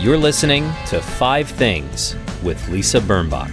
You're listening to Five Things with Lisa Birnbach.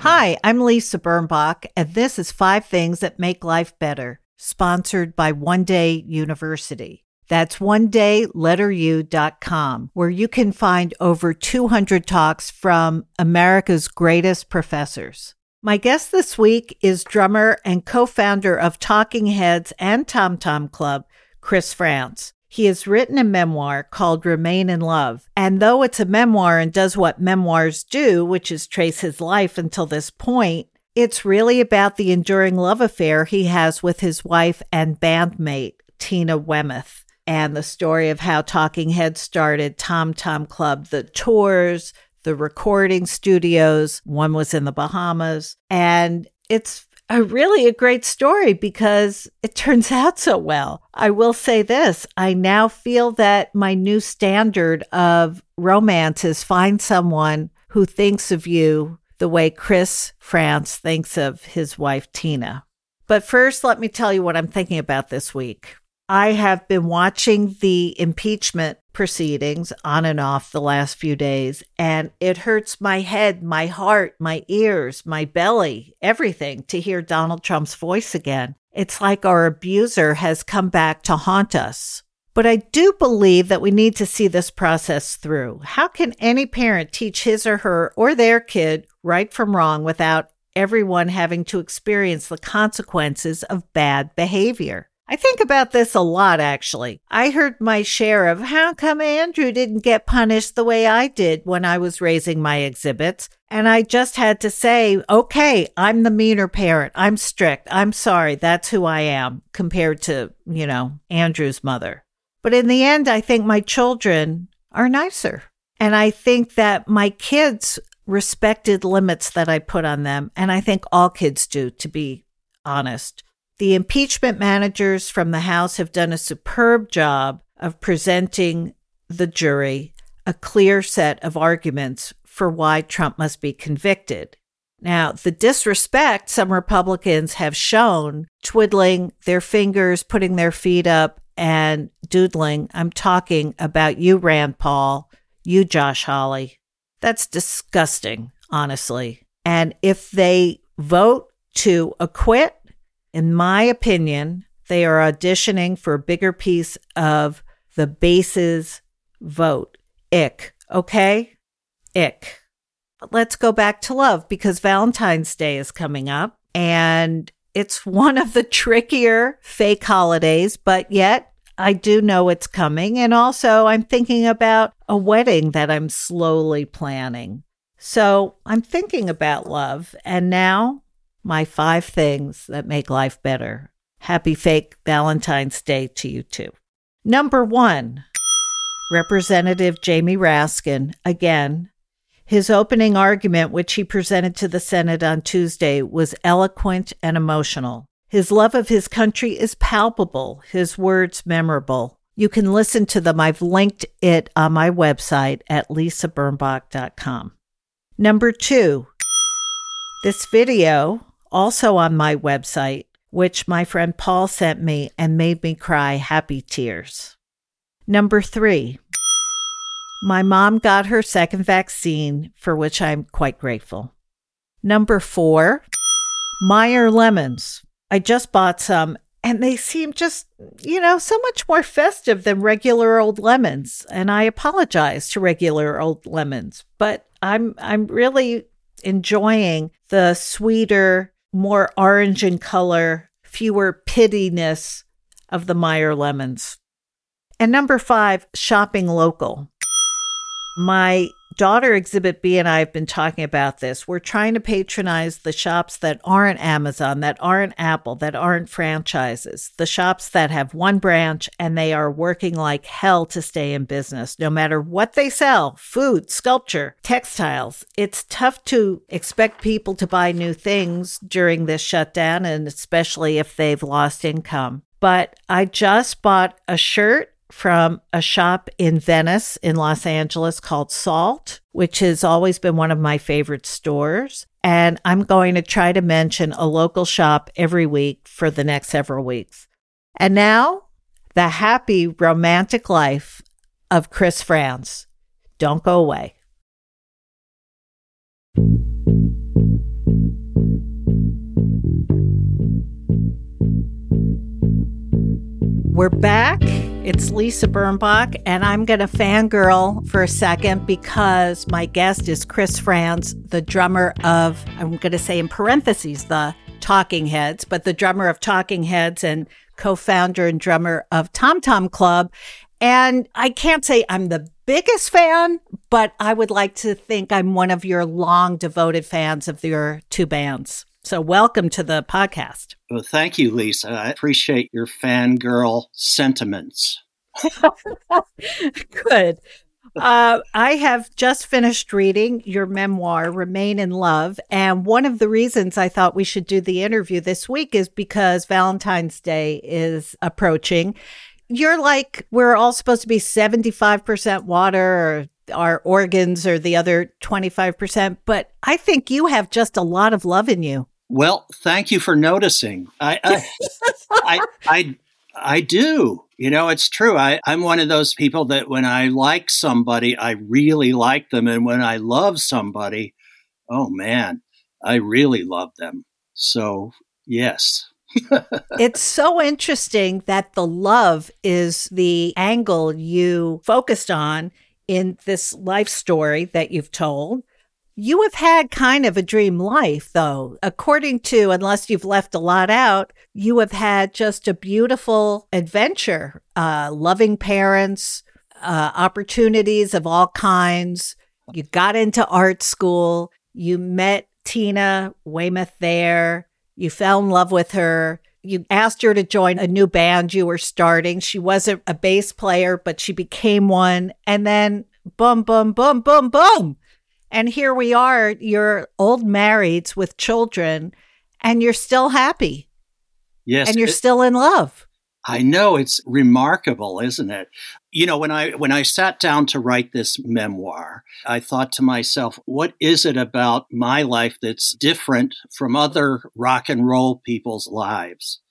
Hi, I'm Lisa Birnbach, and this is Five Things That Make Life Better, sponsored by One Day University. That's one day onedayletteru.com, where you can find over 200 talks from America's greatest professors. My guest this week is drummer and co founder of Talking Heads and Tom Tom Club, Chris Frantz. He has written a memoir called Remain in Love. And though it's a memoir and does what memoirs do, which is trace his life until this point, it's really about the enduring love affair he has with his wife and bandmate, Tina Weymouth, and the story of how Talking Heads started Tom Tom Club, the tours, the recording studios. One was in the Bahamas. And it's a really a great story because it turns out so well. I will say this I now feel that my new standard of romance is find someone who thinks of you the way Chris Frantz thinks of his wife, Tina. But first, let me tell you what I'm thinking about this week. I have been watching the impeachment proceedings on and off the last few days, and it hurts my head, my heart, my ears, my belly, everything to hear Donald Trump's voice again. It's like our abuser has come back to haunt us. But I do believe that we need to see this process through. How can any parent teach his or her or their kid right from wrong without everyone having to experience the consequences of bad behavior? I think about this a lot, actually. I heard my share of how come Andrew didn't get punished the way I did when I was raising my exhibits. And I just had to say, okay, I'm the meaner parent. I'm strict. I'm sorry. That's who I am compared to, you know, Andrew's mother. But in the end, I think my children are nicer. And I think that my kids respected limits that I put on them. And I think all kids do, to be honest. The impeachment managers from the House have done a superb job of presenting the jury a clear set of arguments for why Trump must be convicted. Now, the disrespect some Republicans have shown, twiddling their fingers, putting their feet up, and doodling, I'm talking about you, Rand Paul, you, Josh Hawley. That's disgusting, honestly. And if they vote to acquit, in my opinion, they are auditioning for a bigger piece of the base's vote. Ick. Okay? Ick. But let's go back to love because Valentine's Day is coming up and it's one of the trickier fake holidays, but yet I do know it's coming. And also, I'm thinking about a wedding that I'm slowly planning. So I'm thinking about love. And now my five things that make life better. Happy fake Valentine's Day to you too. Number one, Representative Jamie Raskin, again, his opening argument, which he presented to the Senate on Tuesday, was eloquent and emotional. His love of his country is palpable, his words memorable. You can listen to them. I've linked it on my website at lisabirnbach.com. Number two, this video also on my website, which my friend Paul sent me and made me cry happy tears. Number three, my mom got her second vaccine, for which I'm quite grateful. Number four, Meyer lemons. I just bought some and they seem just, you know, so much more festive than regular old lemons. And I apologize to regular old lemons, but I'm I'm really enjoying the sweeter more orange in color, fewer pittiness of the Meyer lemons. And number five, shopping local. My daughter exhibit B and I have been talking about this. We're trying to patronize the shops that aren't Amazon, that aren't Apple, that aren't franchises, the shops that have one branch and they are working like hell to stay in business, no matter what they sell food, sculpture, textiles. It's tough to expect people to buy new things during this shutdown, and especially if they've lost income. But I just bought a shirt from a shop in Venice in Los Angeles called Salt, which has always been one of my favorite stores. And I'm going to try to mention a local shop every week for the next several weeks. And now the happy romantic life of Chris Frantz. Don't go away. We're back. It's Lisa Birnbach, and I'm going to fangirl for a second because my guest is Chris Frantz, the drummer of, I'm going to say in parentheses, the Talking Heads, but the drummer of Talking Heads and co founder and drummer of Tom Tom Club. And I can't say I'm the biggest fan, but I would like to think I'm one of your long devoted fans of your two bands. So, welcome to the podcast. Well, thank you, Lisa. I appreciate your fangirl sentiments. Good. Uh, I have just finished reading your memoir, Remain in Love. And one of the reasons I thought we should do the interview this week is because Valentine's Day is approaching. You're like, we're all supposed to be 75% water or our organs or the other 25%, but I think you have just a lot of love in you. Well, thank you for noticing. I, I, I, I, I, do. You know, it's true. I, I'm one of those people that when I like somebody, I really like them. And when I love somebody, oh man, I really love them. So, yes. it's so interesting that the love is the angle you focused on in this life story that you've told. You have had kind of a dream life, though. According to, unless you've left a lot out, you have had just a beautiful adventure, uh, loving parents, uh, opportunities of all kinds. You got into art school. You met Tina Weymouth there. You fell in love with her. You asked her to join a new band you were starting. She wasn't a bass player, but she became one. And then boom, boom, boom, boom, boom and here we are, you're old marrieds with children, and you're still happy. Yes. And you're it, still in love. I know it's remarkable, isn't it? You know, when I when I sat down to write this memoir, I thought to myself, what is it about my life that's different from other rock and roll people's lives?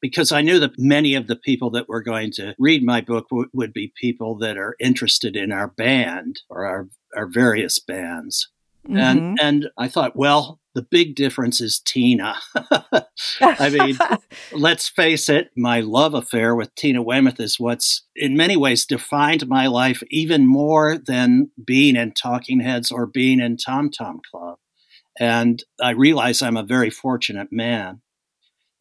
Because I knew that many of the people that were going to read my book w- would be people that are interested in our band or our our various bands. Mm-hmm. And and I thought, well, the big difference is Tina. I mean, let's face it, my love affair with Tina Weymouth is what's in many ways defined my life even more than being in Talking Heads or being in Tom Tom Club. And I realize I'm a very fortunate man.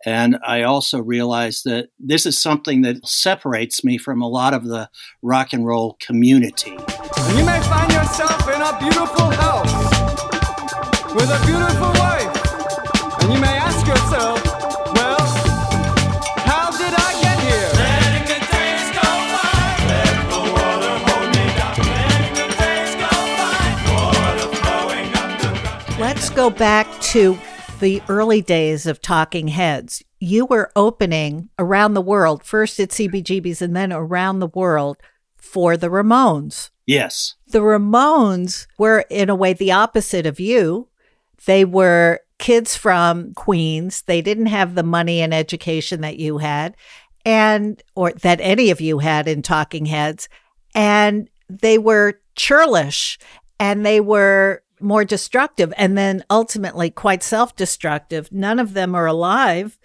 And I also realize that this is something that separates me from a lot of the rock and roll community. You may find yourself in a beautiful house with a beautiful wife. And you may ask yourself, well, how did I get here? Letting the days go by, let the water hold me down. Letting the days go by, water flowing Let's go back to the early days of Talking Heads, you were opening around the world, first at CBGB's and then around the world for the Ramones. Yes. The Ramones were, in a way, the opposite of you. They were kids from Queens. They didn't have the money and education that you had, and or that any of you had in Talking Heads. And they were churlish and they were more destructive and then ultimately quite self destructive. None of them are alive.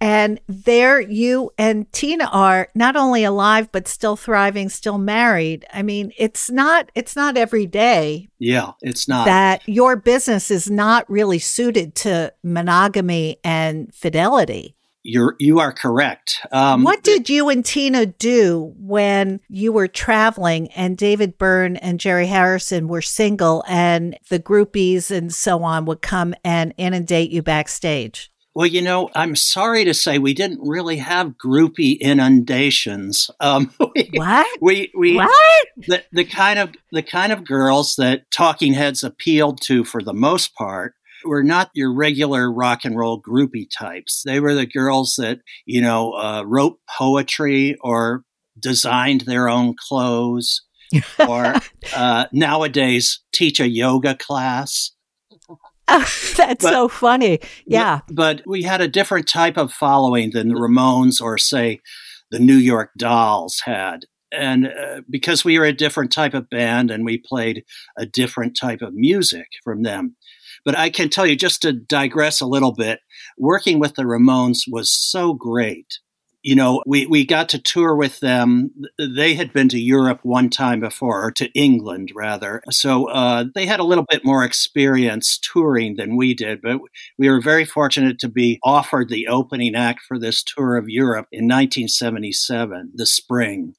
And there you and Tina are not only alive, but still thriving, still married. I mean, it's not, it's not every day. Yeah, it's not. That your business is not really suited to monogamy and fidelity. You're you are correct. Um, what did you and Tina do when you were traveling and David Byrne and Jerry Harrison were single and the groupies and so on would come and inundate you backstage? Well, you know, I'm sorry to say we didn't really have groupie inundations. Um, we, what? We we what? The, the kind of the kind of girls that Talking Heads appealed to for the most part were not your regular rock and roll groupie types. They were the girls that, you know, uh, wrote poetry or designed their own clothes or uh, nowadays teach a yoga class. That's but, so funny. Yeah. But, but we had a different type of following than the Ramones or, say, the New York Dolls had. And uh, because we were a different type of band and we played a different type of music from them. But I can tell you, just to digress a little bit, working with the Ramones was so great you know, we, we got to tour with them. They had been to Europe one time before, or to England rather. So uh, they had a little bit more experience touring than we did, but we were very fortunate to be offered the opening act for this tour of Europe in 1977, the spring.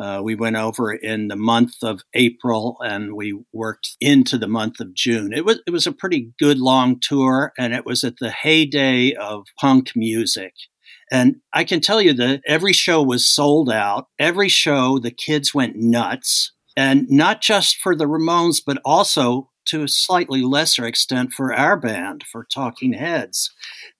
Uh, we went over in the month of April and we worked into the month of June. It was it was a pretty good long tour, and it was at the heyday of punk music. And I can tell you that every show was sold out. Every show, the kids went nuts. And not just for the Ramones, but also to a slightly lesser extent for our band, for Talking Heads.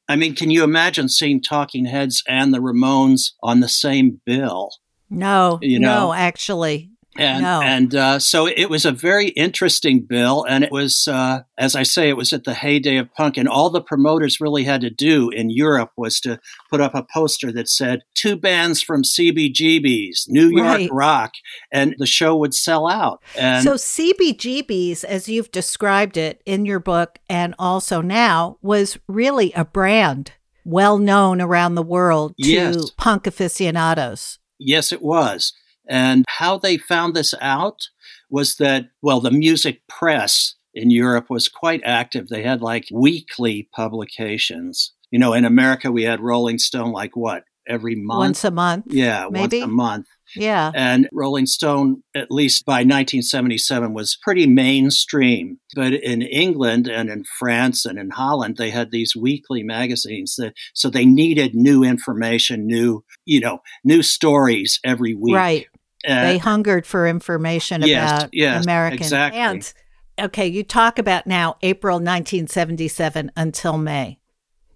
I mean, can you imagine seeing Talking Heads and the Ramones on the same bill? No, you know? no, actually. And, no. and uh, so it was a very interesting bill. And it was, uh, as I say, it was at the heyday of punk. And all the promoters really had to do in Europe was to put up a poster that said, two bands from CBGB's, New York right. Rock. And the show would sell out. And so CBGB's, as you've described it in your book and also now, was really a brand well known around the world to yes. punk aficionados. Yes, it was. And how they found this out was that, well, the music press in Europe was quite active. They had like weekly publications. You know, in America, we had Rolling Stone like what? Every month? Once a month. Yeah, maybe? once a month. Yeah. And Rolling Stone, at least by 1977, was pretty mainstream. But in England and in France and in Holland, they had these weekly magazines that, so they needed new information, new, you know, new stories every week. Right. Uh, they hungered for information yes, about yes, American exactly. bands. Okay, you talk about now April 1977 until May.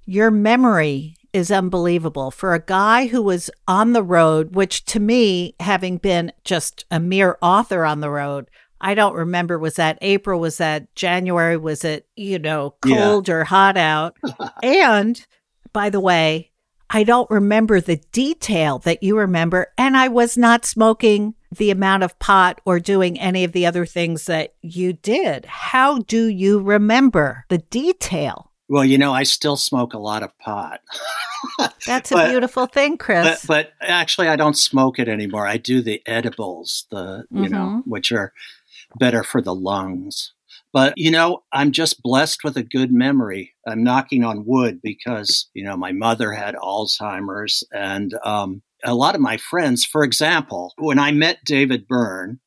Your memory is unbelievable for a guy who was on the road, which to me, having been just a mere author on the road, I don't remember was that April, was that January, was it, you know, cold yeah. or hot out? and by the way, I don't remember the detail that you remember. And I was not smoking the amount of pot or doing any of the other things that you did. How do you remember the detail? Well, you know, I still smoke a lot of pot. That's a beautiful thing, Chris. But, but, actually, I don't smoke it anymore. I do the edibles, the you mm-hmm. know, which are better for the lungs. But you know, I'm just blessed with a good memory. I'm knocking on wood because you know my mother had Alzheimer's, and um, a lot of my friends. For example, when I met David Byrne,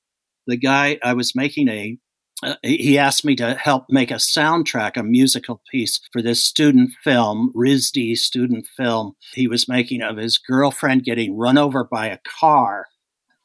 the guy I was making a uh, he asked me to help make a soundtrack, a musical piece for this student film, RISD student film he was making of his girlfriend getting run over by a car.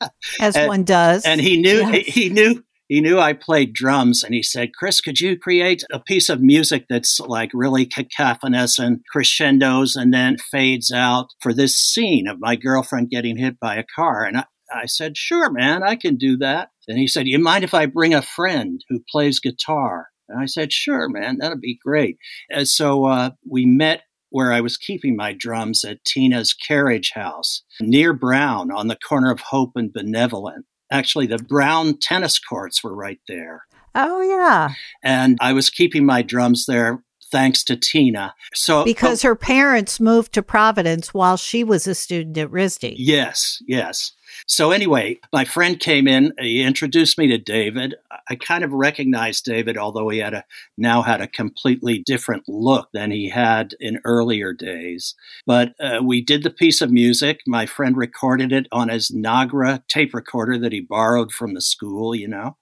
As and, one does. And he knew yes. he, he knew he knew I played drums and he said, Chris, could you create a piece of music that's like really cacophonous and crescendos and then fades out for this scene of my girlfriend getting hit by a car? And I, I said, sure, man, I can do that. And he said, you mind if I bring a friend who plays guitar? And I said, sure, man, that'd be great. And so uh, we met where I was keeping my drums at Tina's Carriage House near Brown on the corner of Hope and Benevolent. Actually, the Brown tennis courts were right there. Oh, yeah. And I was keeping my drums there thanks to Tina. So because her parents moved to Providence while she was a student at RISD. Yes, yes. So anyway, my friend came in. He introduced me to David. I kind of recognized David, although he had a now had a completely different look than he had in earlier days. But uh, we did the piece of music. My friend recorded it on his Nagra tape recorder that he borrowed from the school. You know,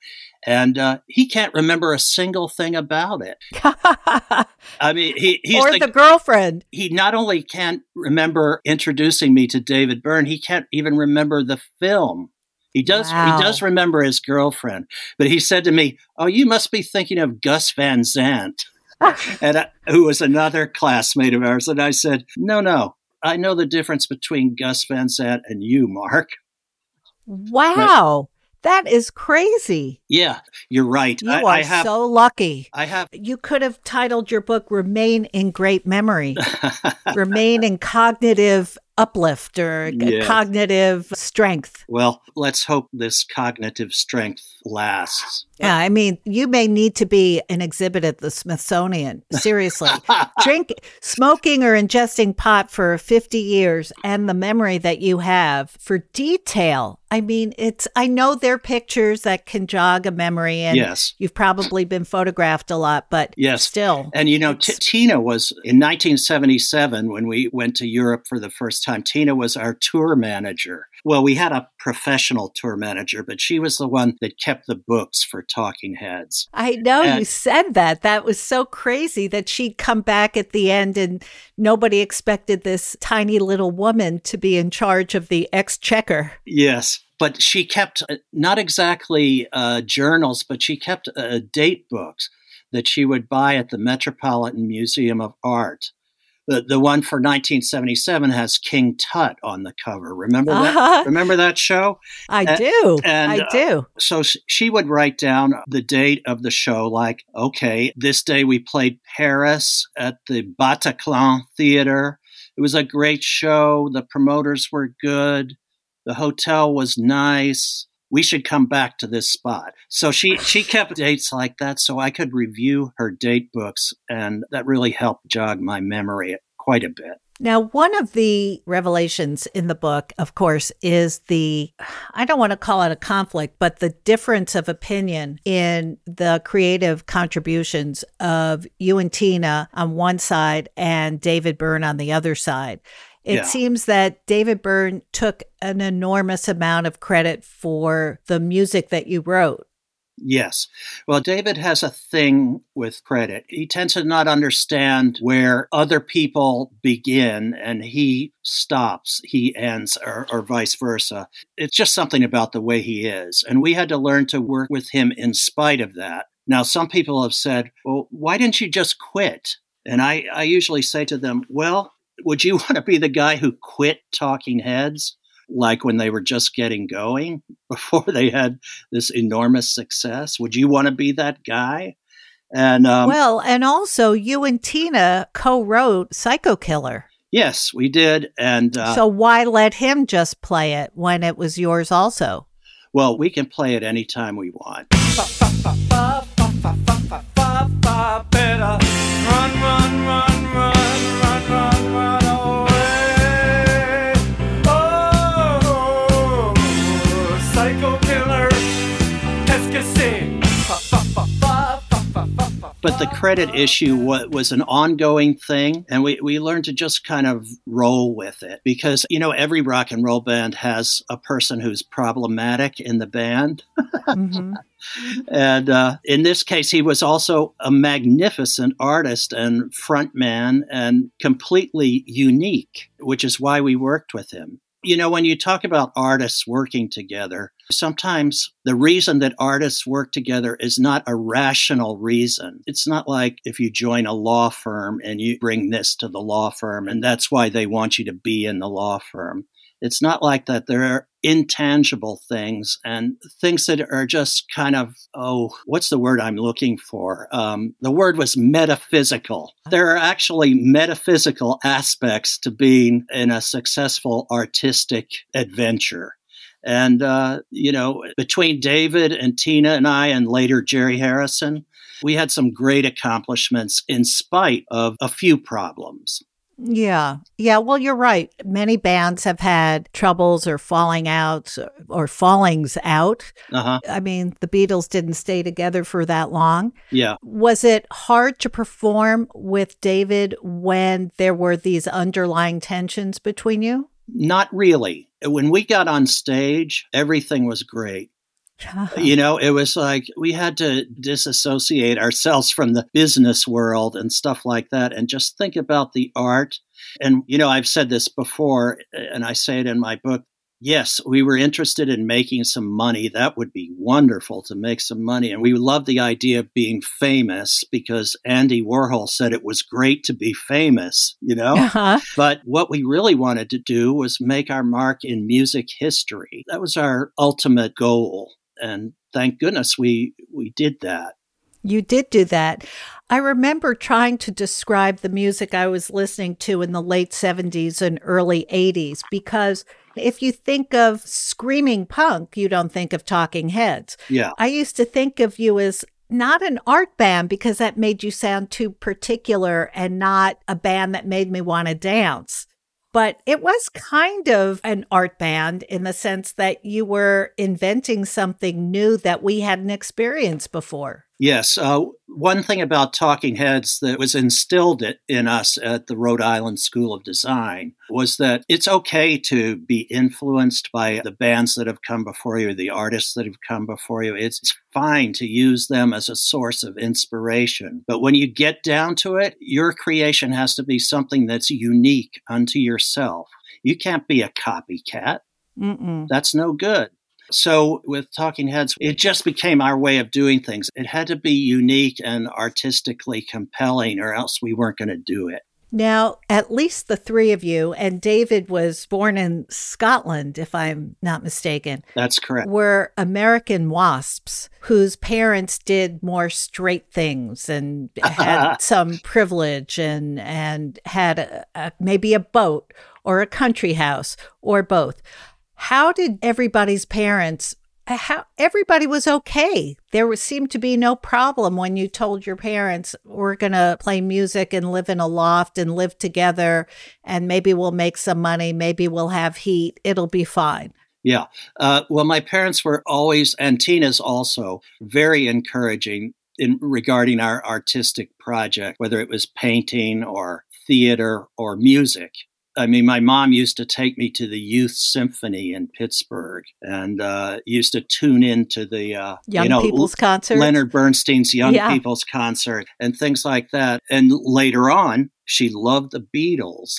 and uh, he can't remember a single thing about it. I mean, he he's or the, the, girlfriend. He not only can't remember introducing me to David Byrne, he can't even remember the film. He does. Wow. He does remember his girlfriend, but he said to me, "Oh, you must be thinking of Gus Van Sant." and I, who was another classmate of ours. And I said, No, no, I know the difference between Gus Van Sant and you, Mark. Wow. That is crazy. Yeah, you're right. You I, are I have, so lucky. I have. You could have titled your book "Remain in Great Memory," "Remain in Cognitive uplift or cognitive strength. Well, let's hope this cognitive strength lasts. Yeah, I mean, you may need to be an exhibit at the Smithsonian. Seriously. Drink, smoking or ingesting pot for 50 years and the memory that you have for detail. I mean, it's, I know there are pictures that can jog a memory and yes. you've probably been photographed a lot, but Yes. still. And you know, T- Tina was in 1977 when we went to Europe for the first time. Tina was our tour manager. Well, we had a professional tour manager, but she was the one that kept the books for Talking Heads. I know you said that. That was so crazy that she'd come back at the end and nobody expected this tiny little woman to be in charge of the exchequer. Yes. But she kept uh, not exactly uh, journals, but she kept uh, date books that she would buy at the Metropolitan Museum of Art. The, the one for 1977 has King Tut on the cover. Remember that? Uh-huh. Remember that show? I Uh, do. and, I uh, do. So she would write down the date of the show, like, okay, this day we played Paris at the Bataclan Theater. It was a great show. The promoters were good. The hotel was nice. We should come back to this spot. So she, she kept dates like that so I could review her date books, and that really helped jog my memory quite a bit. Now, one of the revelations in the book, of course, is the, I don't want to call it a conflict, but the difference of opinion in the creative contributions of you and Tina on one side and David Byrne on the other side. It Yeah. seems that David Byrne took an enormous amount of credit for the music that you wrote. Yes. Well, David has a thing with credit. He tends to not understand where other people begin and he stops, he ends, or, or vice versa. It's just something about the way he is. And we had to learn to work with him in spite of that. Now, some people have said, well, why didn't you just quit? And I, I usually say to them, well, would you want to be the guy who quit Talking Heads? Like when they were just getting going before they had this enormous success? Would you want to be that guy? And um, well, and also you and Tina co wrote Psycho Killer. yes, we did. And uh, so why let him just play it when it was yours also? well, we can play it anytime we want. Better run, run, run, run, run, But the credit issue was an ongoing thing, and we, we learned to just kind of roll with it because, you know, every rock and roll band has a person who's problematic in the band. Mhm. And uh, in this case, he was also a magnificent artist and frontman and completely unique, which is why we worked with him. You know, when you talk about artists working together, sometimes the reason that artists work together is not a rational reason. It's not like if you join a law firm and you bring this to the law firm, and that's why they want you to be in the law firm. It's not like that. There are intangible things and things that are just kind of, oh, what's the word I'm looking for? Um, the word was metaphysical. There are actually metaphysical aspects to being in a successful artistic adventure. And, uh, you know, between David and Tina and I, and later Jerry Harrison, we had some great accomplishments in spite of a few problems. Yeah. Yeah. Well, you're right. Many bands have had troubles or falling outs or fallings out. Uh huh. I mean, the Beatles didn't stay together for that long. Yeah. Was it hard to perform with David when there were these underlying tensions between you? Not really. When we got on stage, everything was great. You know, it was like we had to disassociate ourselves from the business world and stuff like that and just think about the art. And, you know, I've said this before, and I say it in my book. Yes, we were interested in making some money. That would be wonderful to make some money. And we loved the idea of being famous because Andy Warhol said it was great to be famous, you know? Uh-huh. But what we really wanted to do was make our mark in music history. That was our ultimate goal. And thank goodness we, we did that. You did do that. I remember trying to describe the music I was listening to in the late 70s and early 80s because if you think of screaming punk, you don't think of talking heads. Yeah. I used to think of you as not an art band because that made you sound too particular and not a band that made me want to dance. But it was kind of an art band in the sense that you were inventing something new that we hadn't experienced before. Yes. Uh, one thing about Talking Heads that was instilled in us at the Rhode Island School of Design was that it's okay to be influenced by the bands that have come before you, the artists that have come before you. It's fine to use them as a source of inspiration. But when you get down to it, your creation has to be something that's unique unto yourself. You can't be a copycat. Mm-mm. That's no good. So with Talking Heads, it just became our way of doing things. It had to be unique and artistically compelling, or else we weren't going to do it. Now, at least the three of you, and David was born in Scotland, if I'm not mistaken. That's correct. Were American wasps whose parents did more straight things and had some privilege and and had a, a, maybe a boat or a country house or both. How did everybody's parents how everybody was okay. There seemed to be no problem when you told your parents we're going to play music and live in a loft and live together and maybe we'll make some money, maybe we'll have heat, it'll be fine. Yeah. Uh, well, my parents were always, and Tina's also, very encouraging in regarding our artistic project, whether it was painting or theater or music. I mean, my mom used to take me to the Youth Symphony in Pittsburgh and uh, used to tune in to the uh, Young you know, People's Concert. Leonard Bernstein's Young Yeah. People's Concert, and things like that. And later on, she loved the Beatles.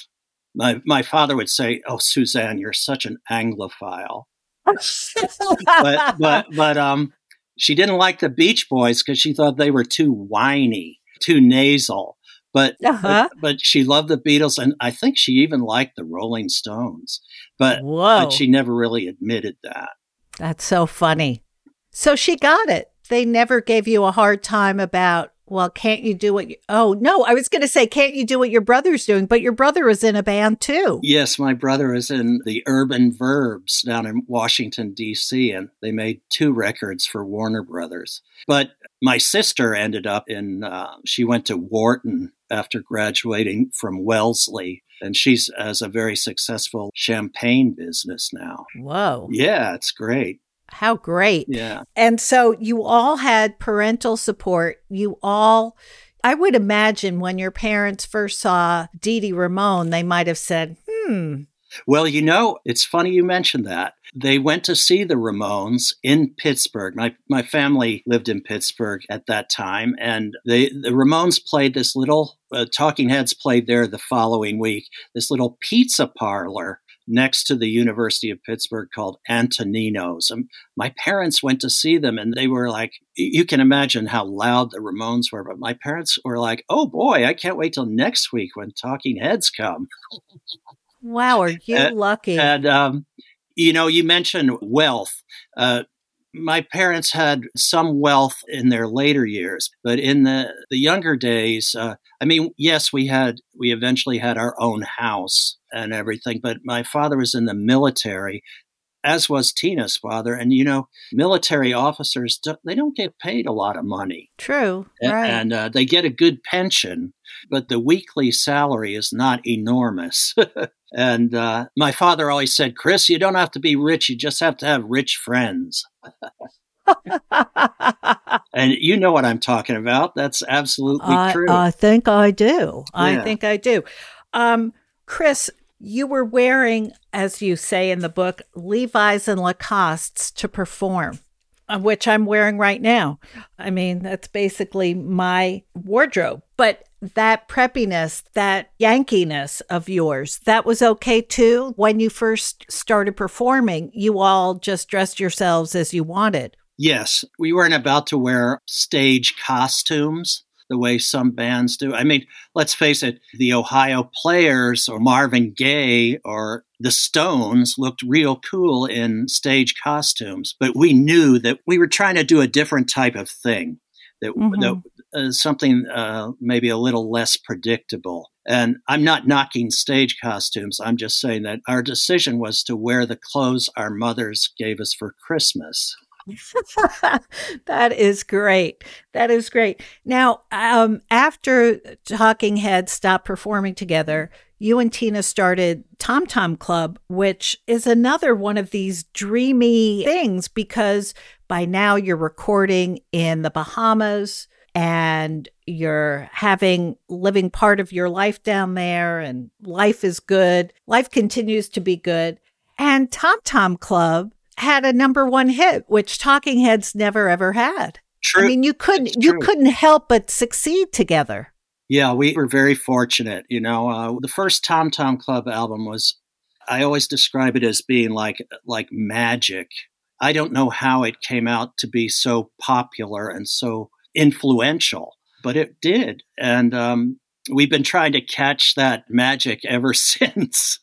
My my father would say, "Oh, Suzanne, you're such an Anglophile," but but but um, she didn't like the Beach Boys because she thought they were too whiny, too nasal. But, Uh-huh. but but she loved the Beatles, and I think she even liked the Rolling Stones. But Whoa. but she never really admitted that. That's so funny. So she got it. They never gave you a hard time about, well, can't you do what you, oh, no, I was going to say, can't you do what your brother's doing? But your brother is in a band too. Yes, my brother is in the Urban Verbs down in Washington, D.C., and they made two records for Warner Brothers. But my sister ended up in, uh, she went to Wharton after graduating from Wellesley, and she's has a very successful champagne business now. Whoa. Yeah, it's great. How great. Yeah. And so you all had parental support. You all, I would imagine when your parents first saw Dee Dee Ramone, they might have said, hmm, Well, you know, it's funny you mentioned that. They went to see the Ramones in Pittsburgh. My my family lived in Pittsburgh at that time, and they the Ramones played this little. Uh, Talking Heads played there the following week. This little pizza parlor next to the University of Pittsburgh called Antonino's. And my parents went to see them, and they were like, you can imagine how loud the Ramones were. But my parents were like, "Oh boy, I can't wait till next week when Talking Heads come." Wow, are you lucky? And um, you know, you mentioned wealth. Uh, my parents had some wealth in their later years, but in the the younger days, uh, I mean, yes, we had we eventually had our own house and everything. But my father was in the military, as was Tina's father, and you know, military officers they don't get paid a lot of money. True. Right. And uh, they get a good pension, but the weekly salary is not enormous. and uh, my father always said, Chris, you don't have to be rich, you just have to have rich friends. And you know what I'm talking about. That's absolutely I, true. I think I do. I think I do. Um, Chris, you were wearing, as you say in the book, Levi's and Lacoste's to perform, uh, which I'm wearing right now. I mean, that's basically my wardrobe. But that preppiness, that yankiness of yours, that was okay too. When you first started performing, you all just dressed yourselves as you wanted. Yes, we weren't about to wear stage costumes the way some bands do. I mean, let's face it, the Ohio Players or Marvin Gaye or the Stones looked real cool in stage costumes, but we knew that we were trying to do a different type of thing. That, Mhm. that uh, something uh, maybe a little less predictable. And I'm not knocking stage costumes. I'm just saying that our decision was to wear the clothes our mothers gave us for Christmas. that is great. That is great. Now, um, after Talking Heads stopped performing together, you and Tina started Tom Tom Club, which is another one of these dreamy things because by now you're recording in the Bahamas and you're having living part of your life down there and life is good. Life continues to be good. And Tom Tom Club had a number one hit, which Talking Heads never ever had. True. I mean, you couldn't you couldn't help but succeed together. Yeah, we were very fortunate. You know, uh, the first Tom Tom Club album was. I always describe it as being like like magic. I don't know how it came out to be so popular and so influential, but it did, and um, we've been trying to catch that magic ever since,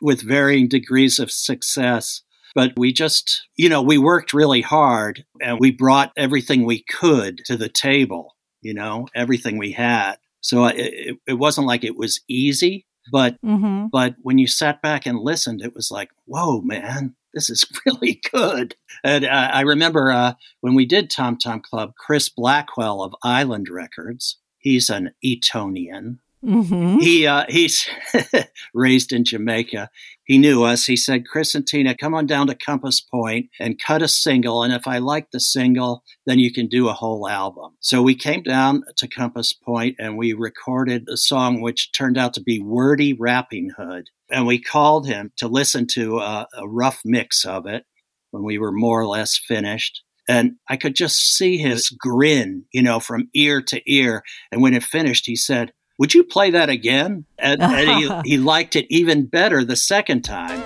with varying degrees of success. But we just, you know, we worked really hard, and we brought everything we could to the table. You know, everything we had. So it, it, it wasn't like it was easy, but Mm-hmm. but when you sat back and listened, it was like, whoa, man, this is really good. And uh, I remember uh, when we did Tom Tom Club, Chris Blackwell of Island Records, he's an Etonian. Mm-hmm. He uh, he's raised in Jamaica. He knew us. He said, "Chris and Tina, come on down to Compass Point and cut a single. And if I like the single, then you can do a whole album." So we came down to Compass Point and we recorded a song which turned out to be "Wordy Rappinghood." And we called him to listen to a, a rough mix of it when we were more or less finished. And I could just see his grin, you know, from ear to ear. And when it finished, he said, would you play that again? And, and he, he liked it even better the second time.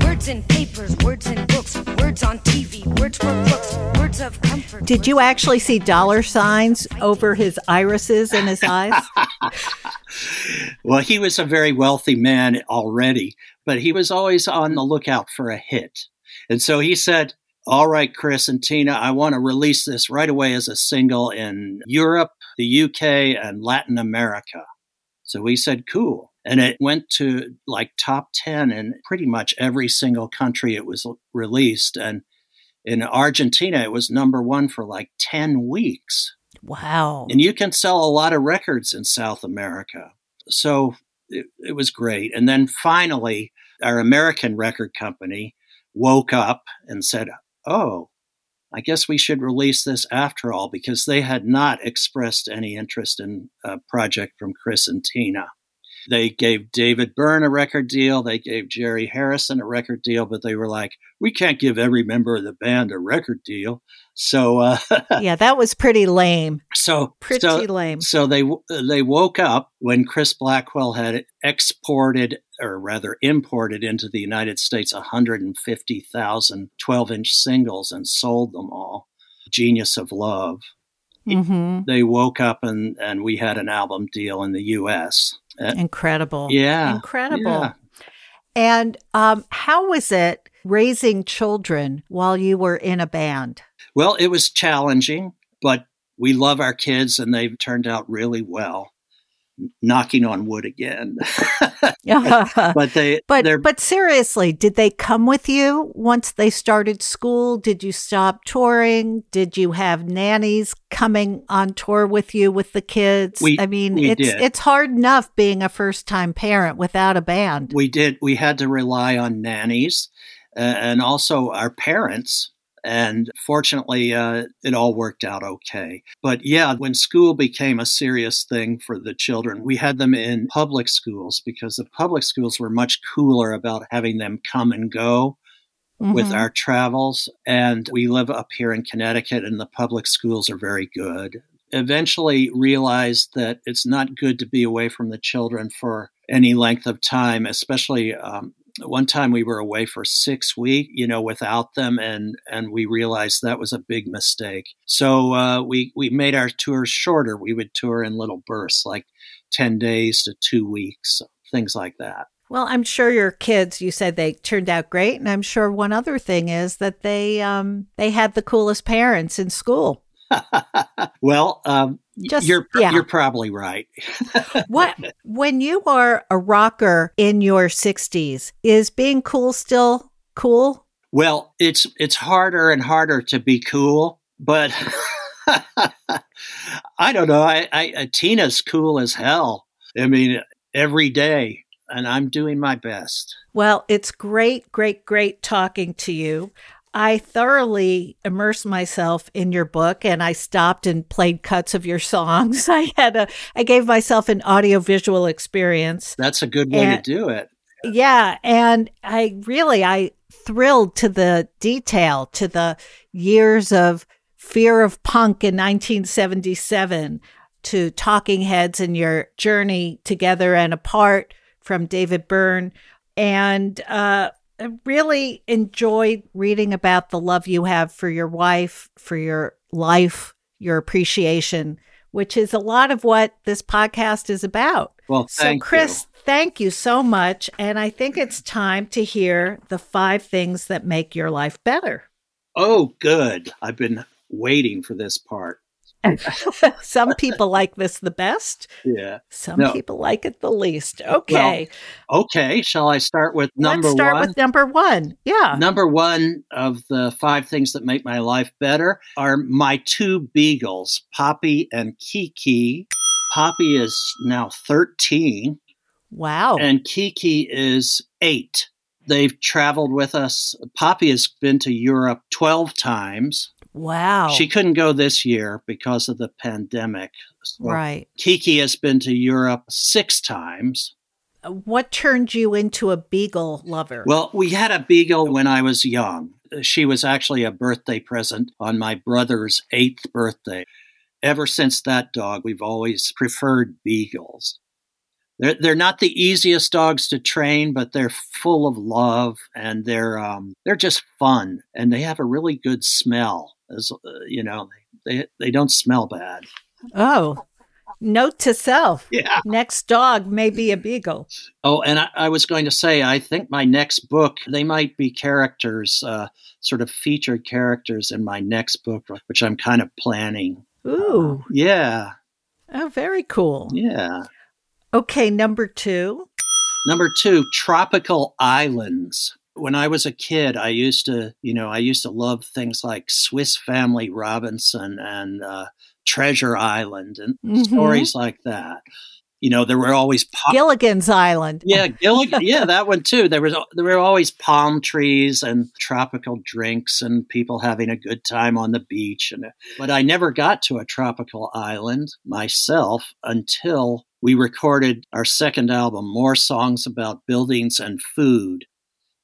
Words in papers, words in books, words on TV, words for crooks, words of comfort. Did you actually see dollar signs over his irises in his eyes? Well, he was a very wealthy man already, but he was always on the lookout for a hit. And so he said, All right, Chris and Tina, I want to release this right away as a single in Europe, the UK, and Latin America. So we said, Cool. And it went to like top 10 in pretty much every single country it was released. And in Argentina, it was number one for like 10 weeks. Wow. And you can sell a lot of records in South America. So it, it was great. And then finally, our American record company woke up and said, Oh, I guess we should release this after all, because they had not expressed any interest in a project from Chris and Tina. They gave David Byrne a record deal. They gave Jerry Harrison a record deal, but they were like, we can't give every member of the band a record deal. So, uh, yeah, that was pretty lame. so, Pretty so, lame. so they they woke up when Chris Blackwell had exported, or rather imported, into the United States 150,000 12-inch singles and sold them all. Genius of Love. hmm They woke up and and we had an album deal in the U.S. Uh, Incredible. yeah, Incredible. yeah. And um, how was it raising children while you were in a band? Well, it was challenging, but we love our kids and they've turned out really well. Knocking on wood again, but but they they're but seriously, did they come with you once they started school? Did you stop touring? Did you have nannies coming on tour with you with the kids? We- I mean, it's did. it's hard enough being a first time parent without a band. we did we had to rely on nannies uh, and also our parents and fortunately uh, it all worked out okay but yeah when school became a serious thing for the children we had them in public schools because the public schools were much cooler about having them come and go with Mhm. our travels. And we live up here in Connecticut, and the public schools are very good. Eventually, realized that it's not good to be away from the children for any length of time, especially. Um, one time we were away for six weeks, you know, without them, and and we realized that was a big mistake. So uh, we we made our tours shorter. We would tour in little bursts, like ten days to two weeks, things like that. Well, I'm sure your kids, you said they turned out great. And I'm sure one other thing is that they um, they had the coolest parents in school. well, um, Just- you're yeah. you're probably right. What when you are a rocker in your 60s, is being cool still cool? Well, it's it's harder and harder to be cool, but I don't know. I, I uh, Tina's cool as hell. I mean, every day, and I'm doing my best. Well, it's great, great, great talking to you. I thoroughly immersed myself in your book and I stopped and played cuts of your songs. I had a I gave myself an audiovisual experience. That's a good way And- to do it. Yeah, and I really I thrilled to the detail to the years of fear of punk in 1977 to Talking Heads and your journey together and apart from David Byrne and uh I really enjoyed reading about the love you have for your wife, for your life, your appreciation, which is a lot of what this podcast is about. Well, So, Chris, thank you so much. And I think it's time to hear the five things that make your life better. Oh, good. I've been waiting for this part. some people like this the best, Yeah. some No. people like it the least. Okay. Okay. Shall I start with number one? Let's start one? with number one. Yeah. Number one of the five things that make my life better are my two beagles, Poppy and Kiki. Poppy is now 13 Wow. and Kiki is eight. They've traveled with us. Poppy has been to Europe 12 times. Wow. She couldn't go this year because of the pandemic. So right. Kiki has been to Europe six times. What turned you into a beagle lover? Well, we had a beagle when I was young. She was actually a birthday present on my brother's eighth birthday. Ever since that dog, we've always preferred beagles. They're, they're not the easiest dogs to train, but they're full of love and they're um, they're just fun and they have a really good smell. As uh, you know, they they don't smell bad. oh, note to self. Yeah. Next dog may be a beagle. Oh, and I, I was going to say, I think my next book, they might be characters, uh, sort of featured characters in my next book, which I'm kind of planning. Ooh. Yeah, Oh, very cool. yeah. Okay, number two. Number two, tropical islands. When I was a kid, I used to, you know, I used to love things like Swiss Family Robinson and uh, Treasure Island and Mhm. stories like that. You know, there were always Gilligan's Island. Yeah, Gilligan. yeah, that one too. There was there were always palm trees and tropical drinks and people having a good time on the beach. And but I never got to a tropical island myself until we recorded our second album, more songs about buildings and food,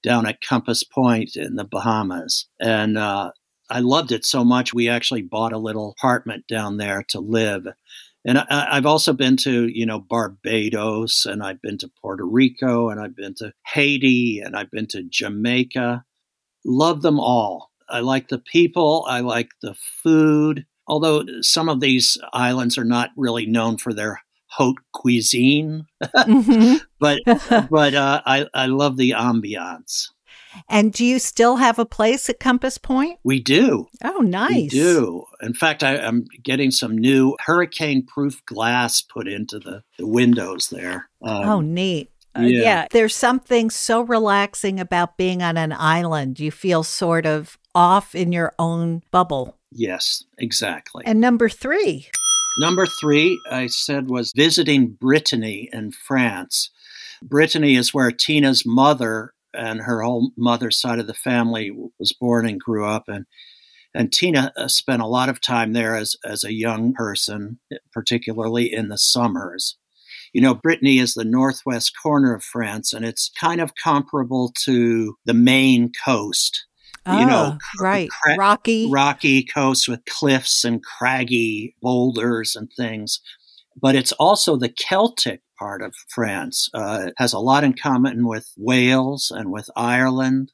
down at Compass Point in the Bahamas, and. uh I loved it so much. We actually bought a little apartment down there to live. And I, I've also been to, you know, Barbados and I've been to Puerto Rico and I've been to Haiti and I've been to Jamaica. Love them all. I like the people. I like the food. Although some of these islands are not really known for their haute cuisine, Mhm. but but uh, I I love the ambiance. and do you still have a place at Compass Point? We do. Oh, nice. We do. In fact, I, I'm getting some new hurricane proof glass put into the, the windows there. Um, oh, neat. Uh, yeah. yeah. There's something so relaxing about being on an island. You feel sort of off in your own bubble. Yes, exactly. And number three. Number three, I said, was visiting Brittany in France. Brittany is where Tina's mother and her whole mother's side of the family was born and grew up. And, and Tina uh, spent a lot of time there as, as a young person, particularly in the summers. You know, Brittany is the northwest corner of France, and it's kind of comparable to the Maine coast. You know, Oh, right. cra- Rocky. rocky coast with cliffs and craggy boulders and things. But it's also the Celtic part of France. Uh, it has a lot in common with Wales and with Ireland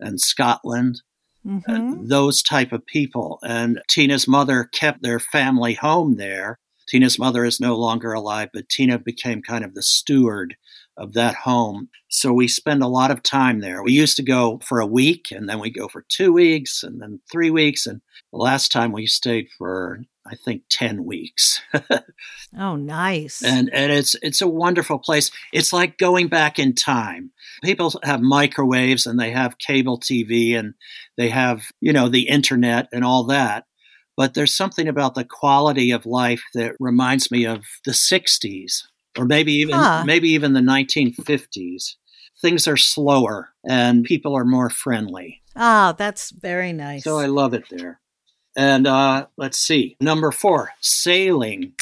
and Scotland, Mhm. and those type of people. And Tina's mother kept their family home there. Tina's mother is no longer alive, but Tina became kind of the steward of that home. So we spend a lot of time there. We used to go for a week and then we go for two weeks and then three weeks. And the last time we stayed for, I think, 10 weeks. oh, nice. And, and it's, it's a wonderful place. It's like going back in time. People have microwaves and they have cable TV and they have, you know, the internet and all that but there's something about the quality of life that reminds me of the 60s or maybe even huh. maybe even the 1950s things are slower and people are more friendly. Ah that's very nice. So i love it there. And uh, let's see. Number four sailing.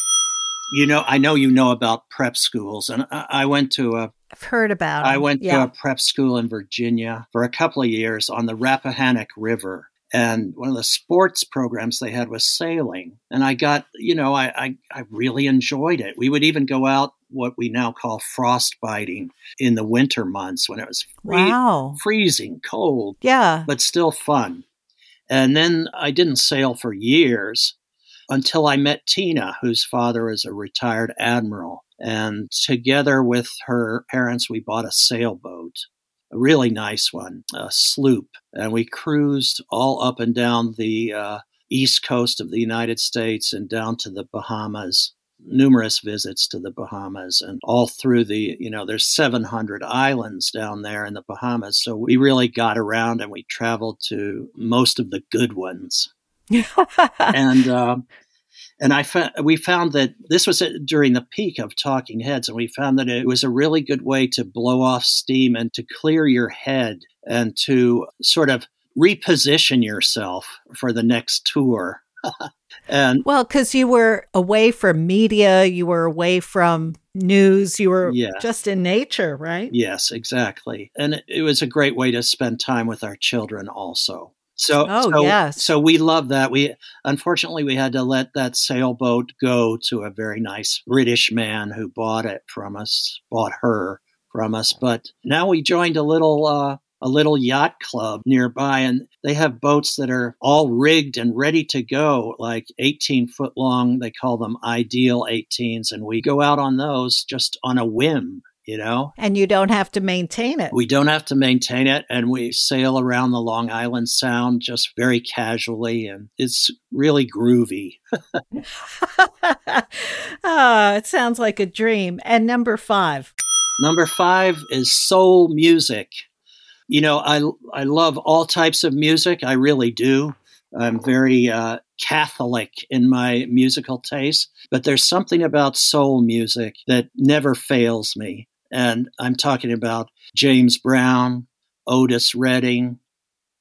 You know i know you know about prep schools and i, I went to a I've heard about. I went yeah. to a prep school in Virginia for a couple of years on the Rappahannock River, and one of the sports programs they had was sailing. And i got you know I, I, I really enjoyed it. We would even go out what we now call frostbiting in the winter months when it was free- wow. freezing cold yeah but still fun and then i didn't sail for years until i met tina whose father is a retired admiral and together with her parents we bought a sailboat a really nice one, a sloop. And we cruised all up and down the uh, east coast of the United States and down to the Bahamas. Numerous visits to the Bahamas and all through the, you know, there's 700 islands down there in the Bahamas. So we really got around and we traveled to most of the good ones. and uh, and I fa- we found that this was during the peak of Talking Heads, and we found that it was a really good way to blow off steam and to clear your head and to sort of reposition yourself for the next tour. and well, because you were away from media, you were away from news, you were yeah. just in nature, right? Yes, exactly. And it, it was a great way to spend time with our children also. So, oh, so, yes. so we love that. We unfortunately we had to let that sailboat go to a very nice British man who bought it from us, bought her from us. But now we joined a little uh, a little yacht club nearby, and they have boats that are all rigged and ready to go, like 18 foot long. They call them ideal 18s, and we go out on those just on a whim you know? And you don't have to maintain it. We don't have to maintain it. And we sail around the Long Island Sound just very casually. And it's really groovy. oh, it sounds like a dream. And number five. Number five is soul music. You know, I, I love all types of music. I really do. I'm very uh, Catholic in my musical taste, but there's something about soul music that never fails me. And I'm talking about James Brown, Otis Redding.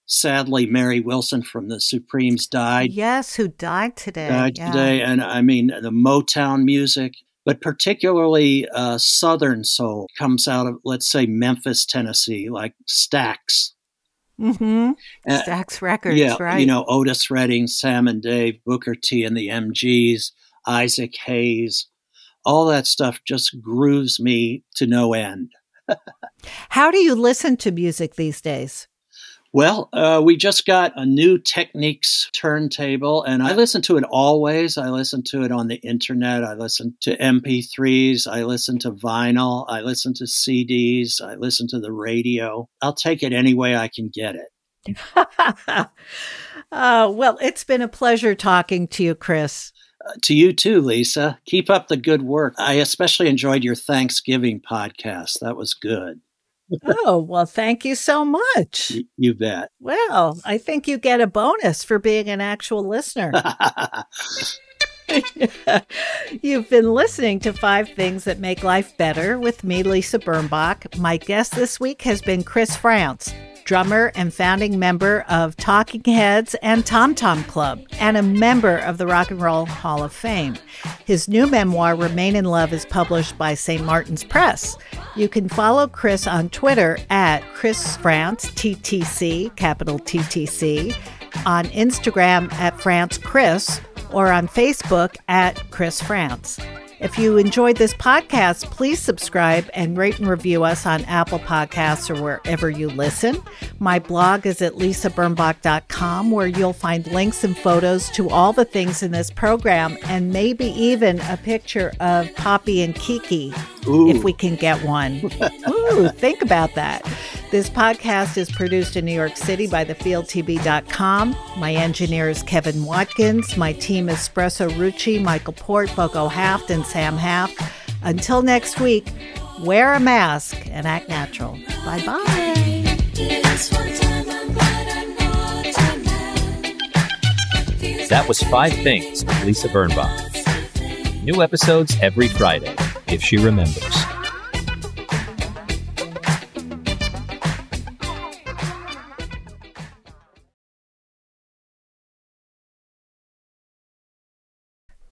Sadly, Mary Wilson from the Supremes died. Yes, who died today. Died yeah. today. And I mean, the Motown music, but particularly uh, Southern soul comes out of, let's say, Memphis, Tennessee, like Stax. Mm-hmm. Uh, Stax Records, yeah, right. You know, Otis Redding, Sam and Dave, Booker T and the MGs, Isaac Hayes, all that stuff just grooves me to no end. How do you listen to music these days? Well, uh, we just got a new Technics turntable, and I listen to it always. I listen to it on the internet. I listen to MP3s. I listen to vinyl. I listen to CDs. I listen to the radio. I'll take it any way I can get it. uh, well, it's been a pleasure talking to you, Chris to you too, Lisa. Keep up the good work. I especially enjoyed your Thanksgiving podcast. That was good. Oh, well, thank you so much. Y- you bet. Well, I think you get a bonus for being an actual listener. You've been listening to Five Things That Make Life Better with me, Lisa Birnbach. My guest this week has been Chris Frantz drummer and founding member of Talking Heads and Tom Tom Club, and a member of the Rock and Roll Hall of Fame. His new memoir, Remain in Love, is published by St. Martin's Press. You can follow Chris on Twitter at Chris Frantz, TTC, capital TTC, on Instagram at Frantz Chris, or on Facebook at Chris Frantz. If you enjoyed this podcast, please subscribe and rate and review us on Apple Podcasts or wherever you listen. My blog is at lisabirnbach.com, where you'll find links and photos to all the things in this program and maybe even a picture of Poppy and Kiki Ooh. if we can get one. Ooh, think about that. This podcast is produced in New York City by thefieldtv.com. My engineer is Kevin Watkins. My team is Espresso Rucci, Michael Port, Bogo Haft, and Sam Haft. Until next week, wear a mask and act natural. Bye bye. That was Five Things with Lisa Birnbach. New episodes every Friday, if she remembers.